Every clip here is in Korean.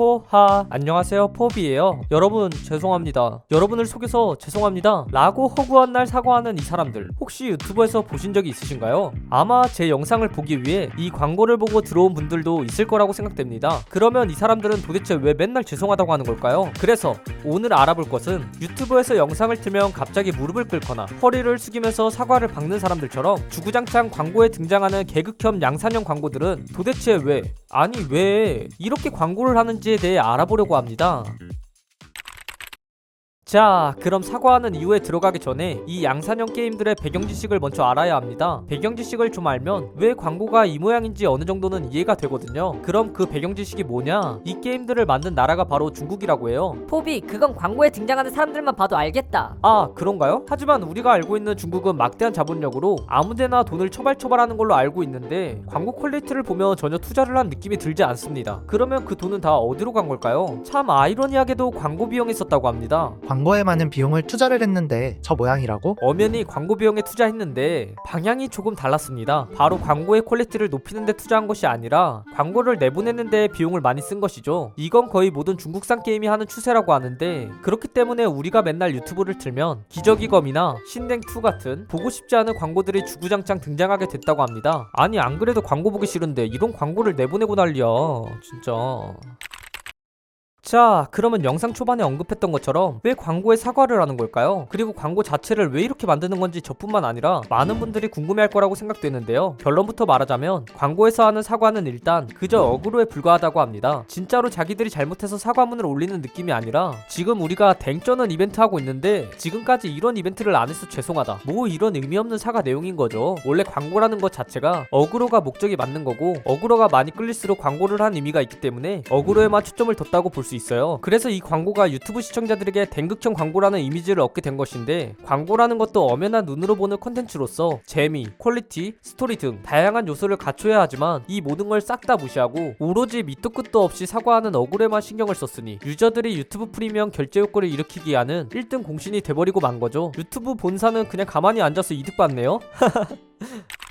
포하. 안녕하세요 포비예요. 여러분 죄송합니다. 여러분을 속여서 죄송합니다. 라고 허구한 날 사과하는 이 사람들 혹시 유튜브에서 보신 적이 있으신가요? 아마 제 영상을 보기 위해 이 광고를 보고 들어온 분들도 있을 거라고 생각됩니다. 그러면 이 사람들은 도대체 왜 맨날 죄송하다고 하는 걸까요? 그래서 오늘 알아볼 것은 유튜브에서 영상을 틀면 갑자기 무릎을 꿇거나 허리를 숙이면서 사과를 박는 사람들처럼 주구장창 광고에 등장하는 개그겸 양산형 광고들은 도대체 왜? 아니 왜? 이렇게 광고를 하는지 에 대해 알아보려고 합니다. 자, 그럼 사과하는 이유에 들어가기 전에 이 양산형 게임들의 배경 지식을 먼저 알아야 합니다. 배경 지식을 좀 알면 왜 광고가 이 모양인지 어느 정도는 이해가 되거든요. 그럼 그 배경 지식이 뭐냐? 이 게임들을 만든 나라가 바로 중국이라고 해요. 포비 그건 광고에 등장하는 사람들만 봐도 알겠다 아, 그런가요? 하지만 우리가 알고 있는 중국은 막대한 자본력으로 아무데나 돈을 처발처발하는 걸로 알고 있는데 광고 퀄리티를 보면 전혀 투자를 한 느낌이 들지 않습니다. 그러면 그 돈은 다 어디로 간 걸까요? 참 아이러니하게도 광고 비용에 썼다고 합니다. 광고에 많은 비용을 투자를 했는데 저 모양이라고? 엄연히 광고 비용에 투자했는데 방향이 조금 달랐습니다. 바로 광고의 퀄리티를 높이는 데 투자한 것이 아니라 광고를 내보내는 데 비용을 많이 쓴 것이죠. 이건 거의 모든 중국산 게임이 하는 추세라고 하는데 그렇기 때문에 우리가 맨날 유튜브를 틀면 기적의 검이나 신댕2 같은 보고 싶지 않은 광고들이 주구장창 등장하게 됐다고 합니다. 아니 안 그래도 광고 보기 싫은데 이런 광고를 내보내고 난리야. 진짜. 자, 그러면 영상 초반에 언급했던 것처럼 왜 광고에 사과를 하는 걸까요? 그리고 광고 자체를 왜 이렇게 만드는 건지 저뿐만 아니라 많은 분들이 궁금해할 거라고 생각되는데요. 결론부터 말하자면 광고에서 하는 사과는 일단 그저 어그로에 불과하다고 합니다. 진짜로 자기들이 잘못해서 사과문을 올리는 느낌이 아니라 지금 우리가 댕쩌는 이벤트 하고 있는데 지금까지 이런 이벤트를 안 해서 죄송하다. 뭐 이런 의미 없는 사과 내용인 거죠. 원래 광고라는 것 자체가 어그로가 목적이 맞는 거고 어그로가 많이 끌릴수록 광고를 한 의미가 있기 때문에 어그로에만 초점을 뒀다고 볼 수 있 어요. 그래서 이 광고가 유튜브 시청자들에게 댕극혐 광고라는 이미지를 얻게 된 것인데 광고라는 것도 엄연한 눈으로 보는 컨텐츠로서 재미, 퀄리티, 스토리 등 다양한 요소를 갖춰야 하지만 이 모든 걸 싹 다 무시하고 오로지 밑도 끝도 없이 사과하는 어그로에만 신경을 썼으니 유저들이 유튜브 프리미엄 결제 효과를 일으키기 위한 1등 공신이 돼버리고 만 거죠. 유튜브 본사는 그냥 가만히 앉아서 이득 받네요.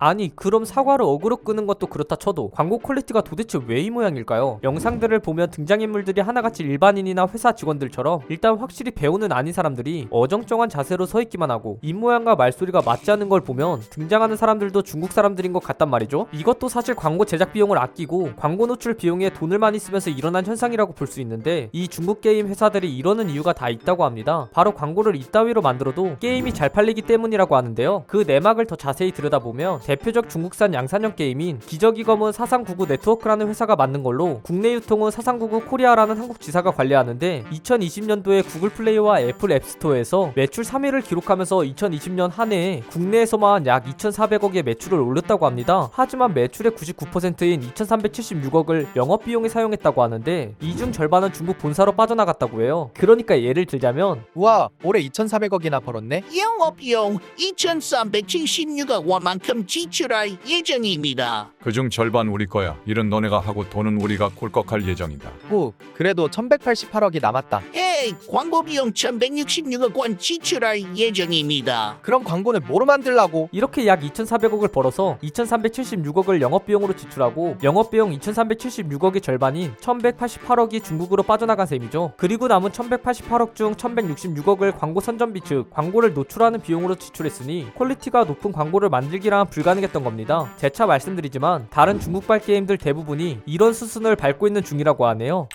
아니 그럼 사과를 어그로 끄는 것도 그렇다 쳐도 광고 퀄리티가 도대체 왜 이 모양일까요? 영상들을 보면 등장인물들이 하나같이 일반인이나 회사 직원들처럼 일단 확실히 배우는 아닌 사람들이 어정쩡한 자세로 서 있기만 하고 입모양과 말소리가 맞지 않는 걸 보면 등장하는 사람들도 중국 사람들인 것 같단 말이죠. 이것도 사실 광고 제작 비용을 아끼고 광고 노출 비용에 돈을 많이 쓰면서 일어난 현상이라고 볼 수 있는데 이 중국 게임 회사들이 이러는 이유가 다 있다고 합니다. 바로 광고를 이따위로 만들어도 게임이 잘 팔리기 때문이라고 하는데요. 그 내막을 더 자세히 들여다보면 대표적 중국산 양산형 게임인 기적의 검은 사삼구구 네트워크라는 회사가 만든 걸로 국내 유통은 사삼구구 코리아라는 한국 지사가 관리하는데 2020년도에 구글 플레이와 애플 앱스토어에서 매출 3위를 기록하면서 2020년 한 해에 국내에서만 약 2,400억의 매출을 올렸다고 합니다. 하지만 매출의 99%인 2,376억을 영업 비용에 사용했다고 하는데 이 중 절반은 중국 본사로 빠져나갔다고 해요. 그러니까 예를 들자면 우와 올해 2,400억이나 벌었네? 영업 비용 2,376억 원만큼 지 출할 예정입니다. 그중 절반 우리 거야. 일은 너네가 하고 돈은 우리가 꿀꺽할 예정이다. 후 그래도 1,188억이 남았다 에이, 광고 비용 1,166억 원 지출할 예정입니다. 그럼 광고는 뭐로 만들라고? 이렇게 약 2,400억을 벌어서 2,376억을 영업비용으로 지출하고 영업비용 2,376억의 절반인 1,188억이 중국으로 빠져나간 셈이죠. 그리고 남은 1,188억 중 1,166억을 광고 선전비 즉 광고를 노출하는 비용으로 지출했으니 quality가 높은 광고를 만들기란 불가능했던 겁니다. 재차 말씀드리지만 다른 중국발 게임들 대부분이 이런 수순을 밟고 있는 중이라고 하네요.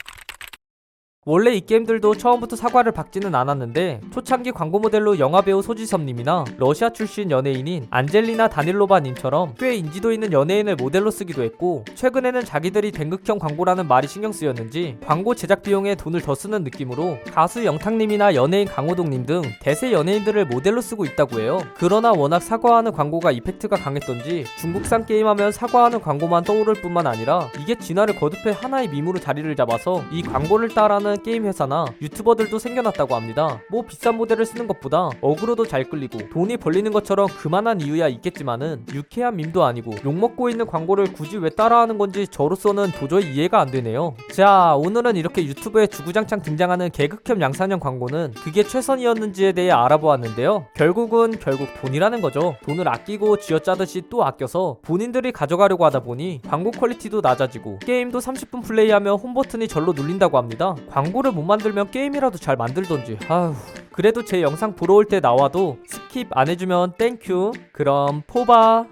원래 이 게임들도 처음부터 사과를 박지는 않았는데 초창기 광고 모델로 영화배우 소지섭님이나 러시아 출신 연예인인 안젤리나 다닐로바님처럼 꽤 인지도 있는 연예인을 모델로 쓰기도 했고 최근에는 자기들이 댕극형 광고라는 말이 신경 쓰였는지 광고 제작 비용에 돈을 더 쓰는 느낌으로 가수 영탁님이나 연예인 강호동님 등 대세 연예인들을 모델로 쓰고 있다고 해요. 그러나 워낙 사과하는 광고가 effect가 강했던지 중국산 게임하면 사과하는 광고만 떠오를 뿐만 아니라 이게 진화를 거듭해 하나의 밈으로 자리를 잡아서 이 광고를 따라하는 하는 게임 회사나 유튜버들도 생겨났다고 합니다. 뭐 비싼 모델을 쓰는 것보다 어그로도 잘 끌리고 돈이 벌리는 것처럼 그만한 이유야 있겠지만은 유쾌한 밈도 아니고 욕먹고 있는 광고를 굳이 왜 따라하는 건지 저로서는 도저히 이해가 안 되네요. 자, 오늘은 이렇게 유튜브에 주구장창 등장하는 개그캠 양산형 광고는 그게 최선이었는지에 대해 알아보았는데요. 결국은 결국 돈이라는 거죠. 돈을 아끼고 쥐어짜듯이 또 아껴서 본인들이 가져가려고 하다 보니 광고 quality도 낮아지고 게임도 30분 플레이하면 홈 버튼이 절로 눌린다고 합니다. 광고를 못 만들면 게임이라도 잘 만들던지. 아휴. 그래도 제 영상 보러 올 때 나와도 skip 안 해주면 thank you. 그럼 포바.